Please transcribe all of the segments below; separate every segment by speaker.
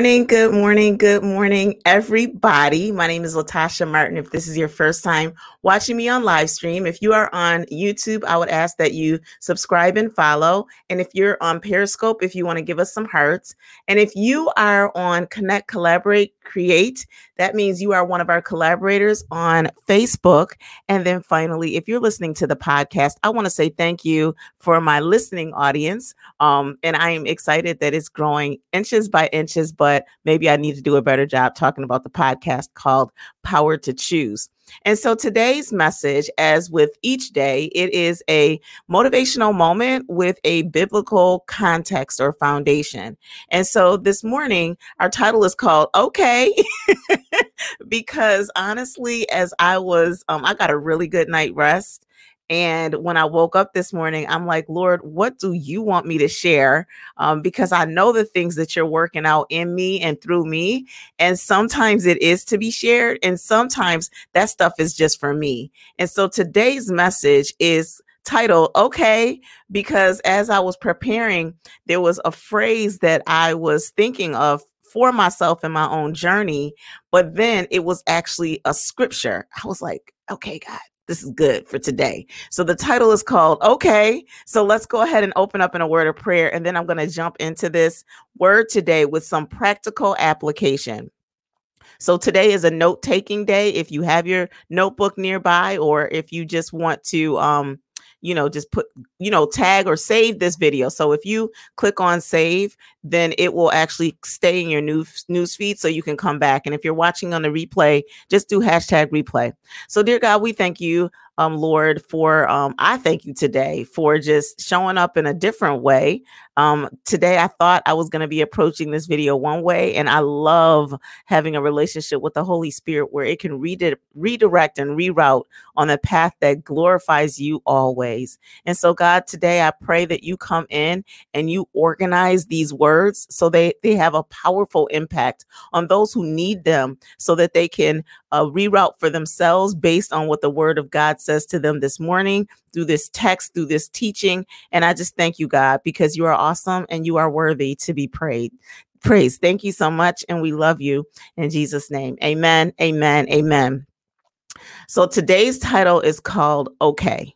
Speaker 1: Good morning, good morning, good morning, everybody. My name is Latasha Martin. If this is your first time watching me on live stream, if you are on YouTube, I would ask that you subscribe and follow. And if you're on Periscope, if you want to give us some hearts. And if you are on Connect, Collaborate, Create, that means you are one of our collaborators on Facebook. And then finally, if you're listening to the podcast, I want to say thank you for my listening audience. Um, and I am excited that it's growing inches by inches, but maybe I need to do a better job talking about the podcast called Power to Choose. And so today's message, as with each day, it is a motivational moment with a biblical context or foundation. And so this morning, our title is called Okay, because honestly, as I was, um, I got a really good night rest. And when I woke up this morning, I'm like, Lord, what do you want me to share? Um, because I know the things that you're working out in me and through me. And sometimes it is to be shared, and sometimes that stuff is just for me. And so today's message is titled okay because as i was preparing there was a phrase that i was thinking of for myself in my own journey but then it was actually a scripture i was like okay god this is good for today. So the title is called Okay. So let's go ahead and open up in a word of prayer. And then I'm going to jump into this word today with some practical application. So today is a note taking day. If you have your notebook nearby, or if you just want to, um, you know, just put, you know, tag or save this video. So if you click on save, then it will actually stay in your news news feed so you can come back. And if you're watching on the replay, just do hashtag replay. So dear God, we thank you um, Lord, for um, I thank you today for just showing up in a different way. Um, today, I thought I was going to be approaching this video one way, and I love having a relationship with the Holy Spirit where it can redi- redirect and reroute on the path that glorifies you always. And so, God, today I pray that you come in and you organize these words so they, they have a powerful impact on those who need them so that they can uh, reroute for themselves based on what the word of God says to them this morning through this text, through this teaching. And I just thank you, God, because you are awesome and you are worthy to be prayed. Praise. Thank you so much. And we love you in Jesus' name. Amen. Amen. Amen. So today's title is called Okay.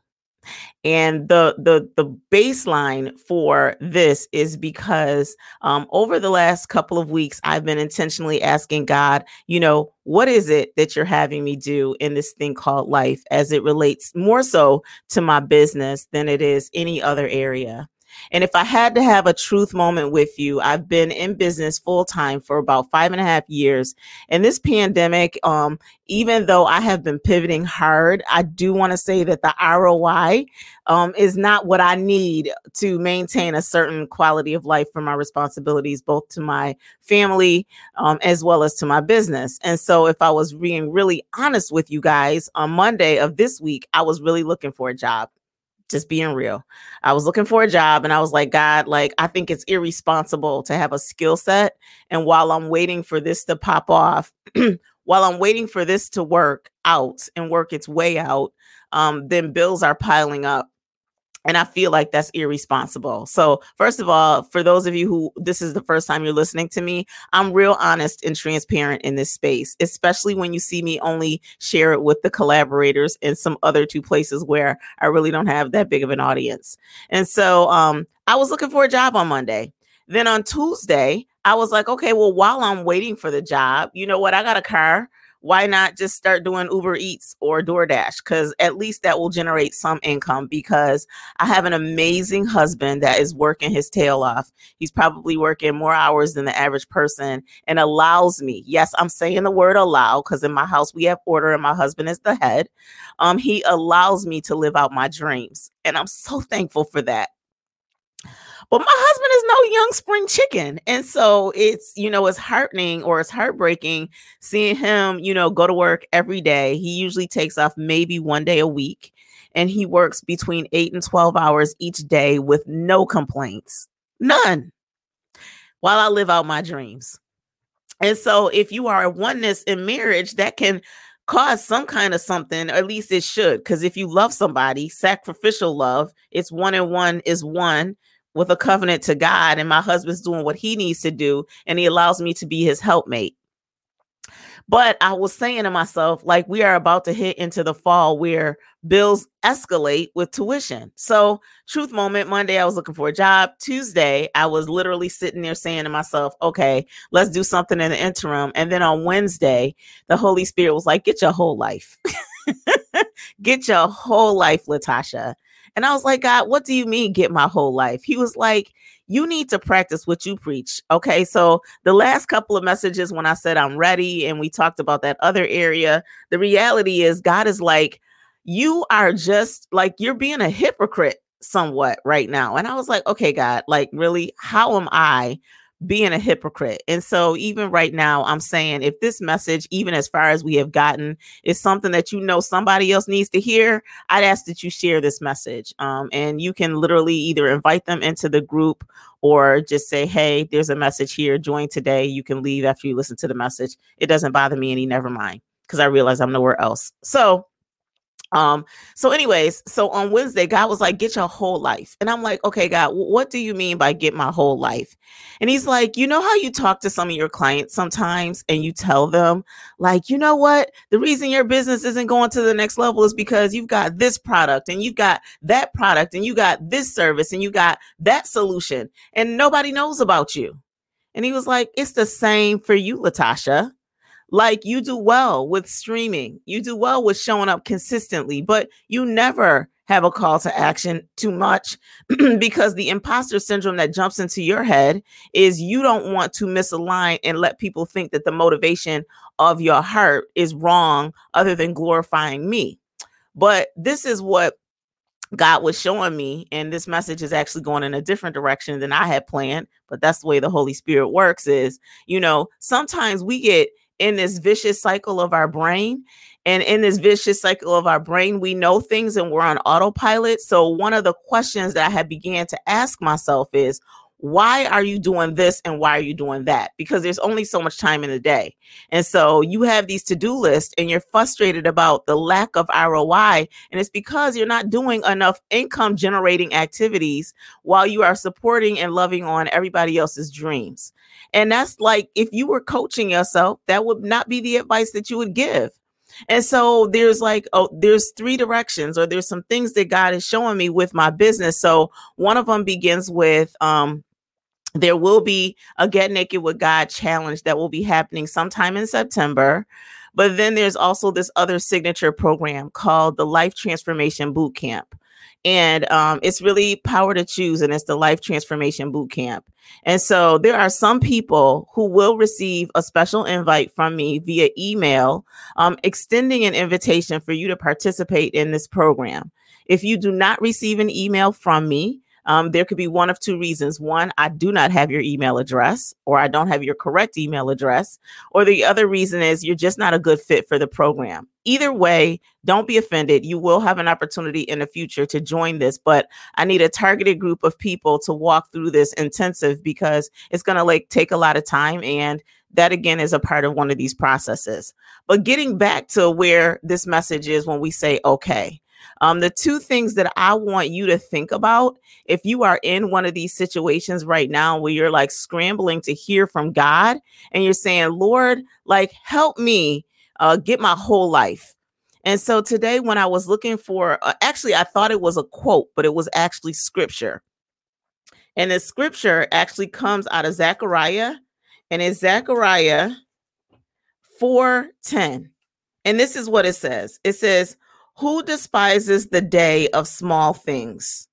Speaker 1: And the the the baseline for this is because um, over the last couple of weeks, I've been intentionally asking God, you know, what is it that you're having me do in this thing called life as it relates more so to my business than it is any other area. And if I had to have a truth moment with you, I've been in business full time for about five and a half years. And this pandemic, um, even though I have been pivoting hard, I do want to say that the ROI um, is not what I need to maintain a certain quality of life for my responsibilities, both to my family um, as well as to my business. And so, if I was being really honest with you guys, on Monday of this week, I was really looking for a job just being real. I was looking for a job and I was like, God, like, I think it's irresponsible to have a skill set. And while I'm waiting for this to pop off, while I'm waiting for this to work out and work its way out, um, then bills are piling up and I feel like that's irresponsible. So, first of all, for those of you who this is the first time you're listening to me, I'm real honest and transparent in this space, especially when you see me only share it with the collaborators and some other two places where I really don't have that big of an audience. And so, um, I was looking for a job on Monday. Then on Tuesday, I was like, okay, well, while I'm waiting for the job, you know what? I got a car why not just start doing Uber Eats or DoorDash? Because at least that will generate some income. Because I have an amazing husband that is working his tail off. He's probably working more hours than the average person and allows me, yes, I'm saying the word allow because in my house we have order and my husband is the head. Um, he allows me to live out my dreams. And I'm so thankful for that. But my husband is no young spring chicken. And so it's, you know, it's heartening or it's heartbreaking seeing him, you know, go to work every day. He usually takes off maybe one day a week and he works between eight and 12 hours each day with no complaints. None. While I live out my dreams. And so if you are a oneness in marriage, that can cause some kind of something, at least it should. Because if you love somebody, sacrificial love, it's one and one is one with a covenant to God, and my husband's doing what he needs to do, and he allows me to be his helpmate. But I was saying to myself, like, we are about to hit into the fall where bills escalate with tuition. So, truth moment Monday, I was looking for a job. Tuesday, I was literally sitting there saying to myself, okay, let's do something in the interim. And then on Wednesday, the Holy Spirit was like, get your whole life. get your whole life, Latasha. And I was like, God, what do you mean get my whole life? He was like, you need to practice what you preach. Okay. So the last couple of messages, when I said I'm ready and we talked about that other area, the reality is God is like, you are just like, you're being a hypocrite somewhat right now. And I was like, okay, God, like, really, how am I being a hypocrite. And so, even right now, I'm saying if this message, even as far as we have gotten, is something that you know somebody else needs to hear, I'd ask that you share this message. Um, and you can literally either invite them into the group or just say, hey, there's a message here, join today. You can leave after you listen to the message. It doesn't bother me any, never mind, because I realize I'm nowhere else. So, um, so anyways, so on Wednesday, God was like, get your whole life. And I'm like, okay, God, what do you mean by get my whole life? And he's like, you know how you talk to some of your clients sometimes and you tell them, like, you know what? The reason your business isn't going to the next level is because you've got this product and you've got that product and you got this service and you got that solution and nobody knows about you. And he was like, it's the same for you, Latasha. Like you do well with streaming, you do well with showing up consistently, but you never have a call to action too much because the imposter syndrome that jumps into your head is you don't want to misalign and let people think that the motivation of your heart is wrong other than glorifying me. But this is what God was showing me, and this message is actually going in a different direction than I had planned. But that's the way the Holy Spirit works is, you know, sometimes we get in this vicious cycle of our brain. And in this vicious cycle of our brain, we know things and we're on autopilot. So one of the questions that I had began to ask myself is, why are you doing this and why are you doing that? Because there's only so much time in the day. And so you have these to do lists and you're frustrated about the lack of ROI. And it's because you're not doing enough income generating activities while you are supporting and loving on everybody else's dreams. And that's like if you were coaching yourself, that would not be the advice that you would give. And so there's like, oh, there's three directions, or there's some things that God is showing me with my business. So one of them begins with um there will be a Get Naked with God challenge that will be happening sometime in September. But then there's also this other signature program called the Life Transformation Boot Camp. And um, it's really power to choose, and it's the Life Transformation Boot Camp. And so there are some people who will receive a special invite from me via email, um, extending an invitation for you to participate in this program. If you do not receive an email from me, um, there could be one of two reasons. One, I do not have your email address, or I don't have your correct email address. Or the other reason is you're just not a good fit for the program. Either way, don't be offended. You will have an opportunity in the future to join this, but I need a targeted group of people to walk through this intensive because it's going to like take a lot of time and that again is a part of one of these processes. But getting back to where this message is when we say okay, um, the two things that I want you to think about if you are in one of these situations right now where you're like scrambling to hear from God and you're saying, Lord, like, help me uh, get my whole life. And so today, when I was looking for, uh, actually, I thought it was a quote, but it was actually scripture. And the scripture actually comes out of Zechariah, and it's Zechariah 4:10. And this is what it says. It says, who despises the day of small things?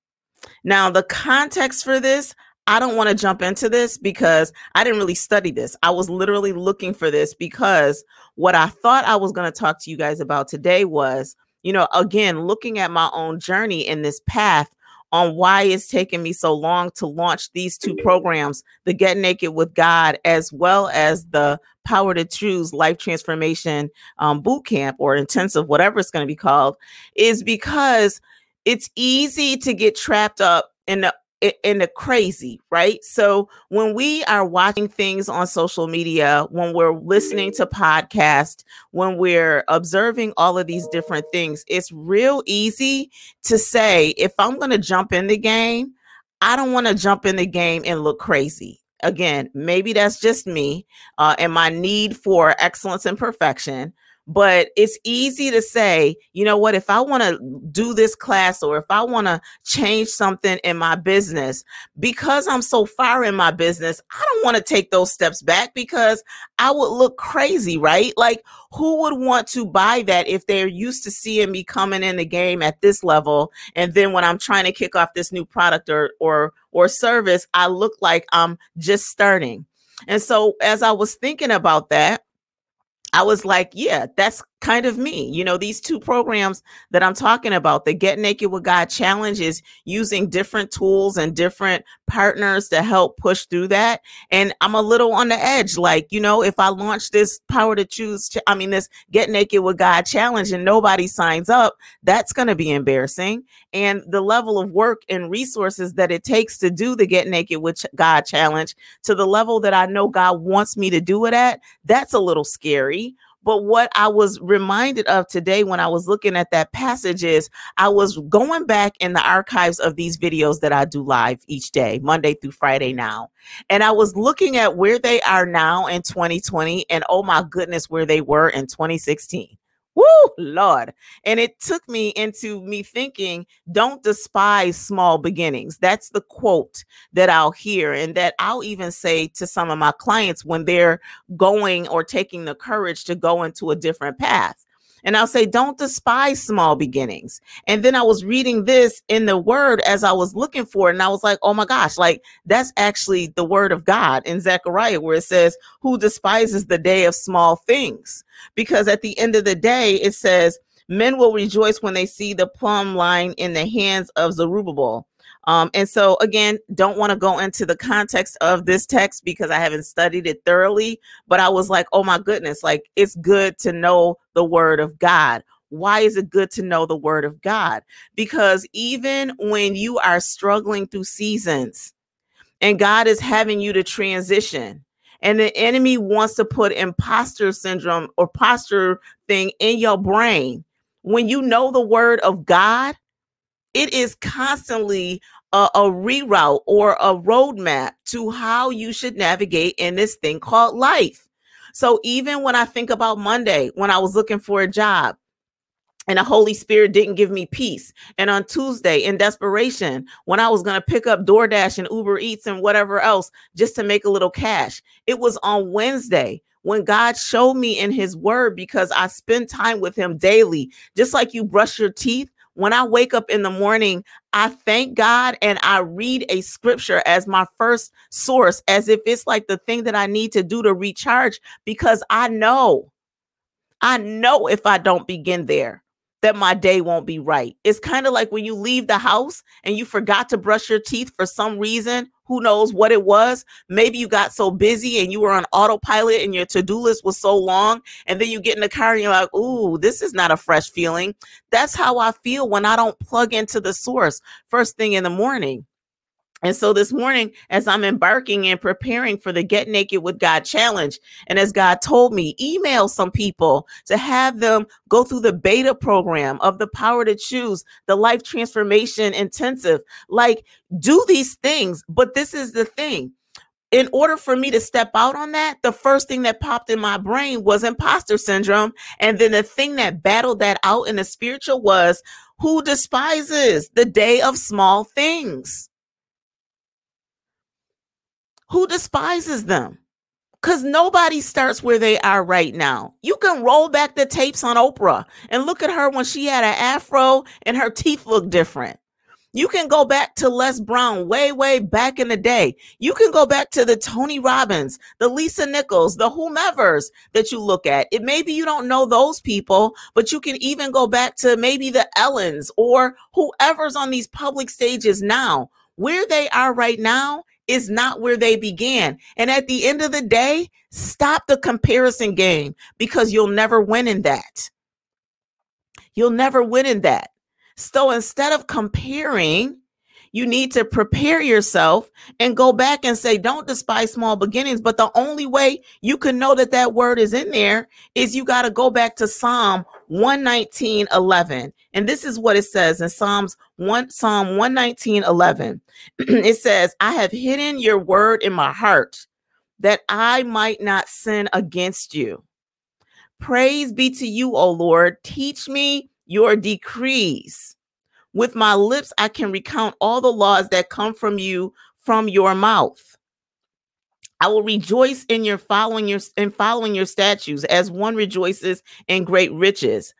Speaker 1: Now, the context for this, I don't want to jump into this because I didn't really study this. I was literally looking for this because what I thought I was going to talk to you guys about today was, you know, again, looking at my own journey in this path on why it's taken me so long to launch these two programs the Get Naked with God, as well as the Power to Choose Life Transformation um, Boot Camp or intensive, whatever it's going to be called, is because it's easy to get trapped up in the in the crazy, right? So when we are watching things on social media, when we're listening to podcasts, when we're observing all of these different things, it's real easy to say, if I'm going to jump in the game, I don't want to jump in the game and look crazy. Again, maybe that's just me uh, and my need for excellence and perfection. But it's easy to say, you know what, if I want to do this class or if I want to change something in my business, because I'm so far in my business, I don't want to take those steps back because I would look crazy, right? Like, who would want to buy that if they're used to seeing me coming in the game at this level? And then when I'm trying to kick off this new product or, or, or service, I look like I'm just starting. And so as I was thinking about that, I was like, yeah, that's kind of me. You know, these two programs that I'm talking about, the Get Naked with God challenge is using different tools and different partners to help push through that. And I'm a little on the edge. Like, you know, if I launch this power to choose, ch- I mean, this Get Naked with God challenge and nobody signs up, that's going to be embarrassing. And the level of work and resources that it takes to do the Get Naked with God challenge to the level that I know God wants me to do it at, that's a little scary. But what I was reminded of today when I was looking at that passage is I was going back in the archives of these videos that I do live each day, Monday through Friday now. And I was looking at where they are now in 2020 and oh my goodness, where they were in 2016. Woo, Lord. And it took me into me thinking, don't despise small beginnings. That's the quote that I'll hear and that I'll even say to some of my clients when they're going or taking the courage to go into a different path. And I'll say, don't despise small beginnings. And then I was reading this in the word as I was looking for it. And I was like, oh my gosh, like that's actually the word of God in Zechariah, where it says, who despises the day of small things? Because at the end of the day, it says, men will rejoice when they see the plumb line in the hands of Zerubbabel. Um, and so, again, don't want to go into the context of this text because I haven't studied it thoroughly, but I was like, oh my goodness, like it's good to know the word of God. Why is it good to know the word of God? Because even when you are struggling through seasons and God is having you to transition, and the enemy wants to put imposter syndrome or posture thing in your brain, when you know the word of God, it is constantly a, a reroute or a roadmap to how you should navigate in this thing called life. So even when I think about Monday, when I was looking for a job, and the Holy Spirit didn't give me peace. And on Tuesday, in desperation, when I was going to pick up DoorDash and Uber Eats and whatever else just to make a little cash, it was on Wednesday when God showed me in His Word because I spend time with Him daily. Just like you brush your teeth, when I wake up in the morning, I thank God and I read a scripture as my first source, as if it's like the thing that I need to do to recharge, because I know, I know if I don't begin there, that my day won't be right. It's kind of like when you leave the house and you forgot to brush your teeth for some reason who knows what it was? Maybe you got so busy and you were on autopilot and your to do list was so long. And then you get in the car and you're like, ooh, this is not a fresh feeling. That's how I feel when I don't plug into the source first thing in the morning. And so this morning, as I'm embarking and preparing for the Get Naked with God challenge, and as God told me, email some people to have them go through the beta program of the power to choose, the life transformation intensive. Like, do these things. But this is the thing. In order for me to step out on that, the first thing that popped in my brain was imposter syndrome. And then the thing that battled that out in the spiritual was who despises the day of small things? Who despises them because nobody starts where they are right now. You can roll back the tapes on Oprah and look at her when she had an afro and her teeth look different. You can go back to Les Brown way, way back in the day. You can go back to the Tony Robbins, the Lisa Nichols, the whomevers that you look at. It maybe you don't know those people, but you can even go back to maybe the Ellens or whoever's on these public stages now. Where they are right now is not where they began. And at the end of the day, stop the comparison game because you'll never win in that. You'll never win in that. So instead of comparing, you need to prepare yourself and go back and say, don't despise small beginnings. But the only way you can know that that word is in there is you got to go back to Psalm 119 11. And this is what it says in Psalms 1 Psalm 119 11. it says, I have hidden your word in my heart that I might not sin against you. Praise be to you, O Lord. Teach me your decrees. With my lips, I can recount all the laws that come from you from your mouth. I will rejoice in your following your in following your statutes as one rejoices in great riches.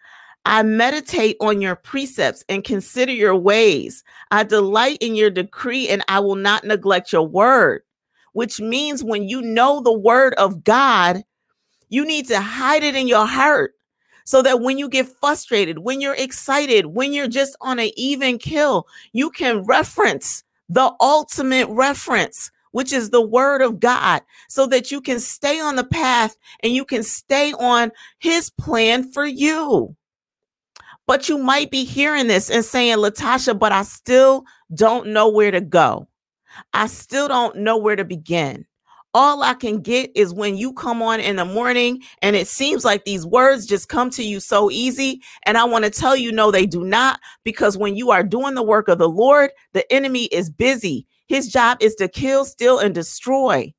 Speaker 1: I meditate on your precepts and consider your ways. I delight in your decree and I will not neglect your word, which means when you know the word of God, you need to hide it in your heart so that when you get frustrated, when you're excited, when you're just on an even kill, you can reference the ultimate reference, which is the word of God, so that you can stay on the path and you can stay on his plan for you. But you might be hearing this and saying, Latasha, but I still don't know where to go. I still don't know where to begin. All I can get is when you come on in the morning and it seems like these words just come to you so easy. And I want to tell you, no, they do not, because when you are doing the work of the Lord, the enemy is busy. His job is to kill, steal, and destroy.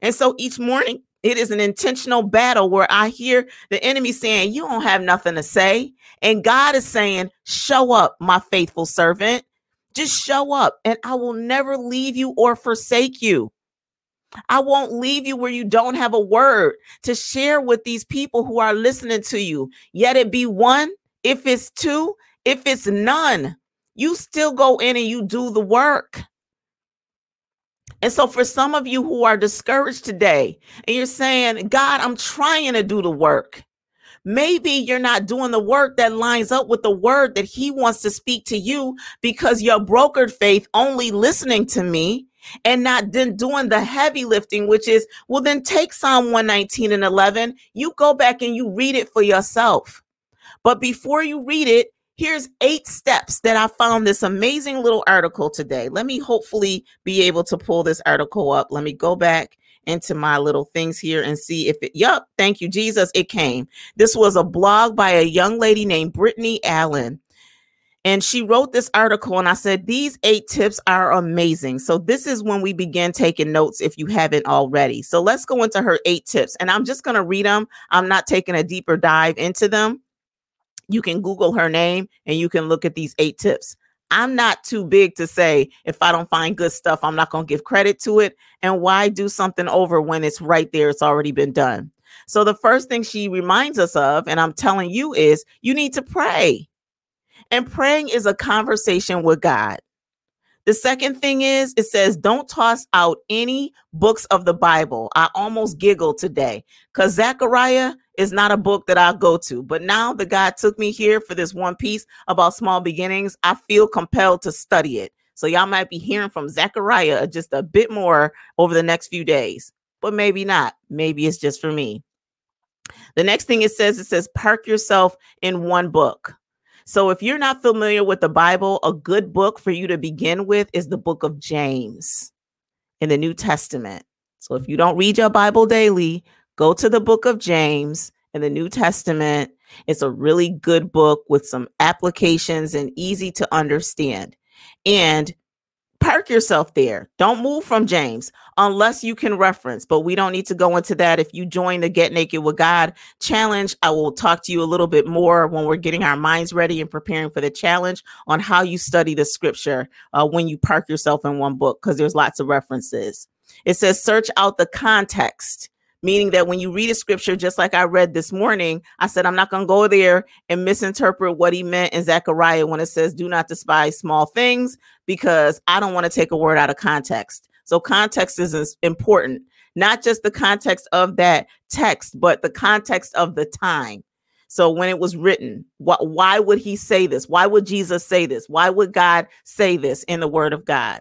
Speaker 1: And so each morning, it is an intentional battle where I hear the enemy saying, You don't have nothing to say. And God is saying, Show up, my faithful servant. Just show up, and I will never leave you or forsake you. I won't leave you where you don't have a word to share with these people who are listening to you. Yet it be one, if it's two, if it's none, you still go in and you do the work. And so, for some of you who are discouraged today and you're saying, God, I'm trying to do the work. Maybe you're not doing the work that lines up with the word that He wants to speak to you because your brokered faith only listening to me and not then doing the heavy lifting, which is, well, then take Psalm 119 and 11. You go back and you read it for yourself. But before you read it, here's eight steps that I found this amazing little article today. Let me hopefully be able to pull this article up. Let me go back into my little things here and see if it, yep, thank you, Jesus, it came. This was a blog by a young lady named Brittany Allen. And she wrote this article, and I said, These eight tips are amazing. So, this is when we begin taking notes if you haven't already. So, let's go into her eight tips, and I'm just going to read them. I'm not taking a deeper dive into them. You can Google her name and you can look at these eight tips. I'm not too big to say if I don't find good stuff, I'm not going to give credit to it. And why do something over when it's right there? It's already been done. So, the first thing she reminds us of, and I'm telling you, is you need to pray. And praying is a conversation with God. The second thing is, it says, don't toss out any books of the Bible. I almost giggled today because Zechariah is not a book that I go to. But now that God took me here for this one piece about small beginnings, I feel compelled to study it. So y'all might be hearing from Zechariah just a bit more over the next few days, but maybe not. Maybe it's just for me. The next thing it says, it says, park yourself in one book. So if you're not familiar with the Bible, a good book for you to begin with is the book of James in the New Testament. So if you don't read your Bible daily, go to the book of James in the New Testament. It's a really good book with some applications and easy to understand. And park yourself there. Don't move from James unless you can reference, but we don't need to go into that. If you join the Get Naked with God challenge, I will talk to you a little bit more when we're getting our minds ready and preparing for the challenge on how you study the scripture uh, when you park yourself in one book, because there's lots of references. It says, search out the context meaning that when you read a scripture, just like I read this morning, I said, I'm not going to go there and misinterpret what he meant in Zechariah when it says, do not despise small things, because I don't want to take a word out of context. So, context is important, not just the context of that text, but the context of the time. So, when it was written, why would he say this? Why would Jesus say this? Why would God say this in the word of God?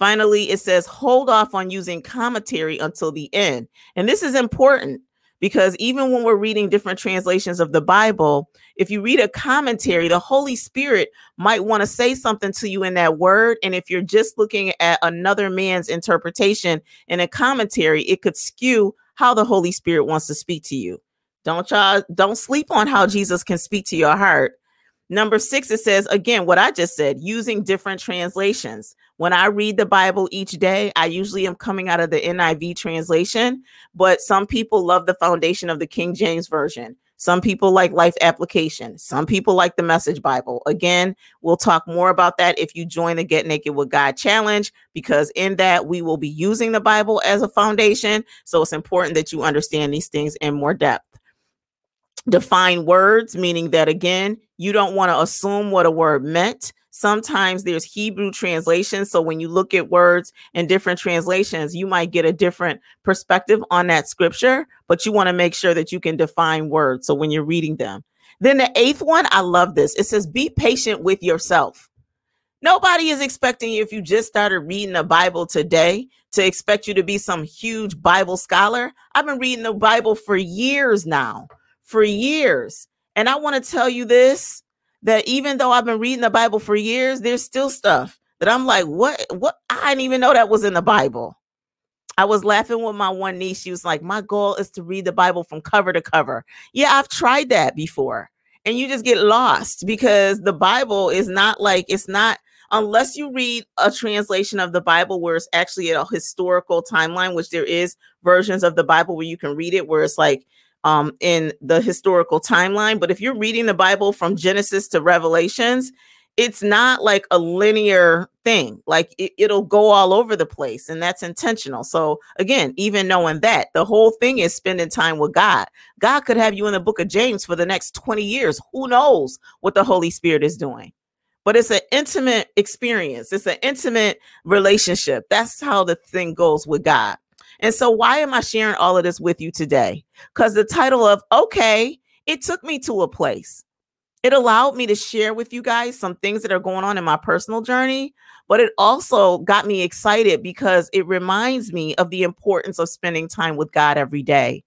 Speaker 1: Finally, it says hold off on using commentary until the end. And this is important because even when we're reading different translations of the Bible, if you read a commentary, the Holy Spirit might want to say something to you in that word. And if you're just looking at another man's interpretation in a commentary, it could skew how the Holy Spirit wants to speak to you. Don't y'all don't sleep on how Jesus can speak to your heart Number six, it says, again, what I just said, using different translations. When I read the Bible each day, I usually am coming out of the NIV translation, but some people love the foundation of the King James Version. Some people like life application. Some people like the message Bible. Again, we'll talk more about that if you join the Get Naked with God challenge, because in that we will be using the Bible as a foundation. So it's important that you understand these things in more depth define words, meaning that again, you don't want to assume what a word meant. Sometimes there's Hebrew translations. So when you look at words in different translations, you might get a different perspective on that scripture, but you want to make sure that you can define words. So when you're reading them, then the eighth one, I love this. It says, be patient with yourself. Nobody is expecting you if you just started reading the Bible today to expect you to be some huge Bible scholar. I've been reading the Bible for years now for years. And I want to tell you this that even though I've been reading the Bible for years, there's still stuff that I'm like, what? What? I didn't even know that was in the Bible. I was laughing with my one niece. She was like, My goal is to read the Bible from cover to cover. Yeah, I've tried that before. And you just get lost because the Bible is not like, it's not, unless you read a translation of the Bible where it's actually a historical timeline, which there is versions of the Bible where you can read it, where it's like, um, in the historical timeline. But if you're reading the Bible from Genesis to Revelations, it's not like a linear thing. Like it, it'll go all over the place, and that's intentional. So, again, even knowing that, the whole thing is spending time with God. God could have you in the book of James for the next 20 years. Who knows what the Holy Spirit is doing? But it's an intimate experience, it's an intimate relationship. That's how the thing goes with God. And so, why am I sharing all of this with you today? Because the title of Okay, it took me to a place. It allowed me to share with you guys some things that are going on in my personal journey, but it also got me excited because it reminds me of the importance of spending time with God every day.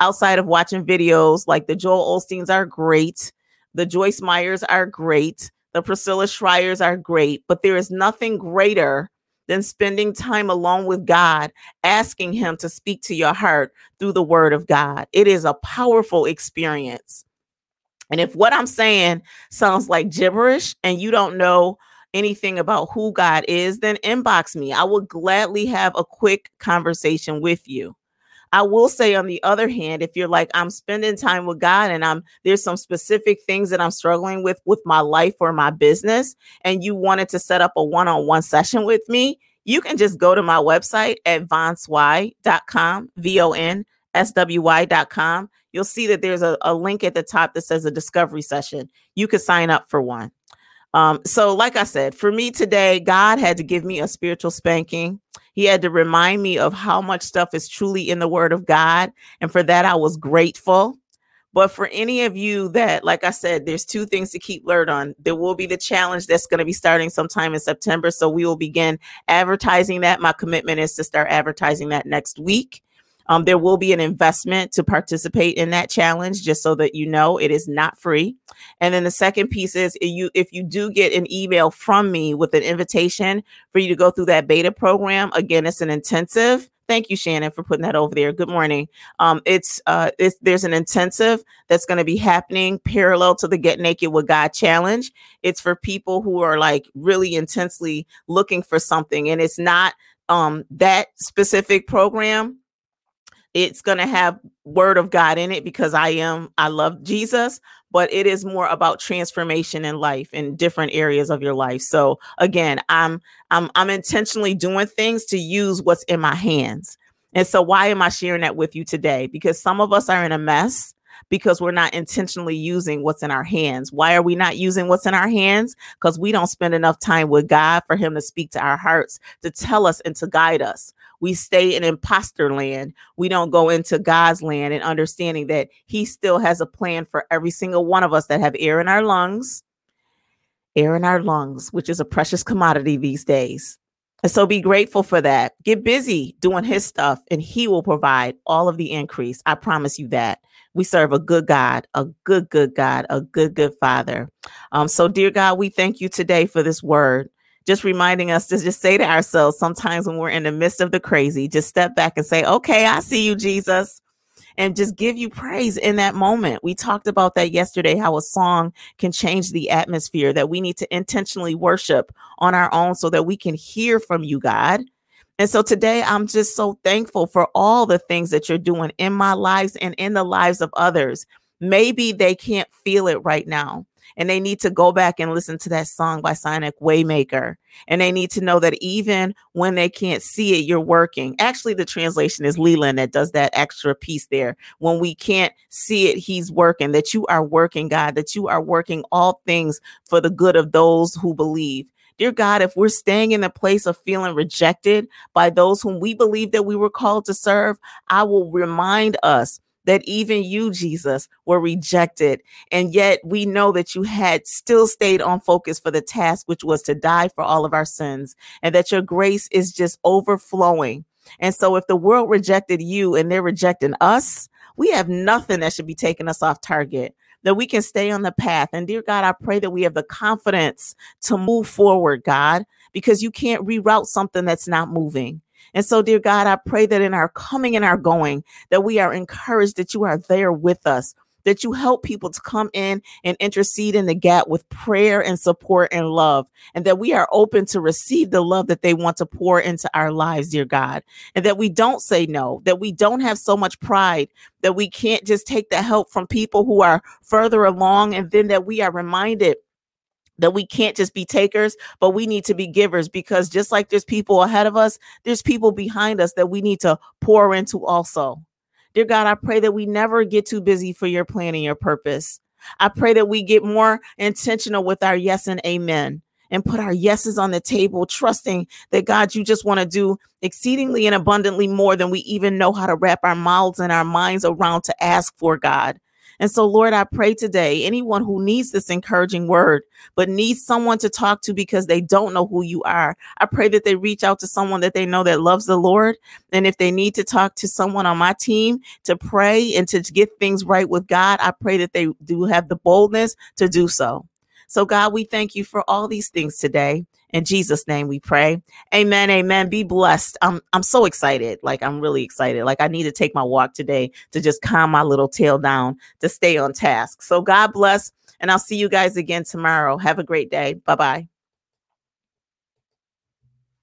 Speaker 1: Outside of watching videos like the Joel Osteens are great, the Joyce Meyers are great, the Priscilla Shirers are great, but there is nothing greater than spending time alone with God, asking Him to speak to your heart through the Word of God. It is a powerful experience. And if what I'm saying sounds like gibberish and you don't know anything about who God is, then inbox me. I will gladly have a quick conversation with you. I will say on the other hand, if you're like, I'm spending time with God and I'm there's some specific things that I'm struggling with with my life or my business, and you wanted to set up a one-on-one session with me, you can just go to my website at vonswy.com, V-O-N-S-W-Y.com. You'll see that there's a, a link at the top that says a discovery session. You could sign up for one. Um, so, like I said, for me today, God had to give me a spiritual spanking. He had to remind me of how much stuff is truly in the Word of God. And for that, I was grateful. But for any of you that, like I said, there's two things to keep alert on. There will be the challenge that's going to be starting sometime in September. So we will begin advertising that. My commitment is to start advertising that next week. Um, there will be an investment to participate in that challenge, just so that you know it is not free. And then the second piece is you if you do get an email from me with an invitation for you to go through that beta program. Again, it's an intensive. Thank you, Shannon, for putting that over there. Good morning. Um, it's uh, it's there's an intensive that's going to be happening parallel to the Get Naked with God challenge. It's for people who are like really intensely looking for something, and it's not um that specific program it's going to have word of God in it because I am I love Jesus, but it is more about transformation in life in different areas of your life. So again, I'm I'm I'm intentionally doing things to use what's in my hands. And so why am I sharing that with you today? Because some of us are in a mess because we're not intentionally using what's in our hands. Why are we not using what's in our hands? Because we don't spend enough time with God for Him to speak to our hearts, to tell us and to guide us. We stay in imposter land. We don't go into God's land and understanding that He still has a plan for every single one of us that have air in our lungs, air in our lungs, which is a precious commodity these days. And so be grateful for that. Get busy doing his stuff, and he will provide all of the increase. I promise you that. We serve a good God, a good, good God, a good, good Father. Um, so, dear God, we thank you today for this word. Just reminding us to just say to ourselves sometimes when we're in the midst of the crazy, just step back and say, Okay, I see you, Jesus. and just give you praise in that moment. We talked about that yesterday, how a song can change the atmosphere, that we need to intentionally worship on our own so that we can hear from you, God. And so today, I'm just so thankful for all the things that you're doing in my lives and in the lives of others. Maybe they can't feel it right now and they need to go back and listen to that song by Sinach Waymaker. And they need to know that even when they can't see it, you're working. Actually, the translation is Leeland that does that extra piece there. When we can't see it, he's working, that you are working, God, that you are working all things for the good of those who believe. Dear God, if we're staying in the place of feeling rejected by those whom we believe that we were called to serve, I will remind us that even you, Jesus, were rejected. And yet we know that you had still stayed on focus for the task, which was to die for all of our sins, and that your grace is just overflowing. And so if the world rejected you and they're rejecting us, we have nothing that should be taking us off target that we can stay on the path. And dear God, I pray that we have the confidence to move forward, God, because you can't reroute something that's not moving. And so, dear God, I pray that in our coming and our going, that we are encouraged that you are there with us, that you help people to come in and intercede in the gap with prayer and support and love, and that we are open to receive the love that they want to pour into our lives, dear God, and that we don't say no, that we don't have so much pride that we can't just take the help from people who are further along, and then that we are reminded that we can't just be takers, but we need to be givers because just like there's people ahead of us, there's people behind us that we need to pour into also. Dear God, I pray that we never get too busy for your plan and your purpose. I pray that we get more intentional with our yes and amen and put our yeses on the table, trusting that God, you just want to do exceedingly and abundantly more than we even know how to wrap our mouths and our minds around to ask for, God. And so, Lord, I pray today, anyone who needs this encouraging word, but needs someone to talk to because they don't know who you are, I pray that they reach out to someone that they know that loves the Lord. And if they need to talk to someone on my team to pray and to get things right with God, I pray that they do have the boldness to do so. So, God, we thank you for all these things today. In Jesus' name we pray. Amen. Amen. Be blessed. I'm I'm so excited. Like I'm really excited. Like I need to take my walk today to just calm my little tail down to stay on task. So God bless. And I'll see you guys again tomorrow. Have a great day. Bye bye.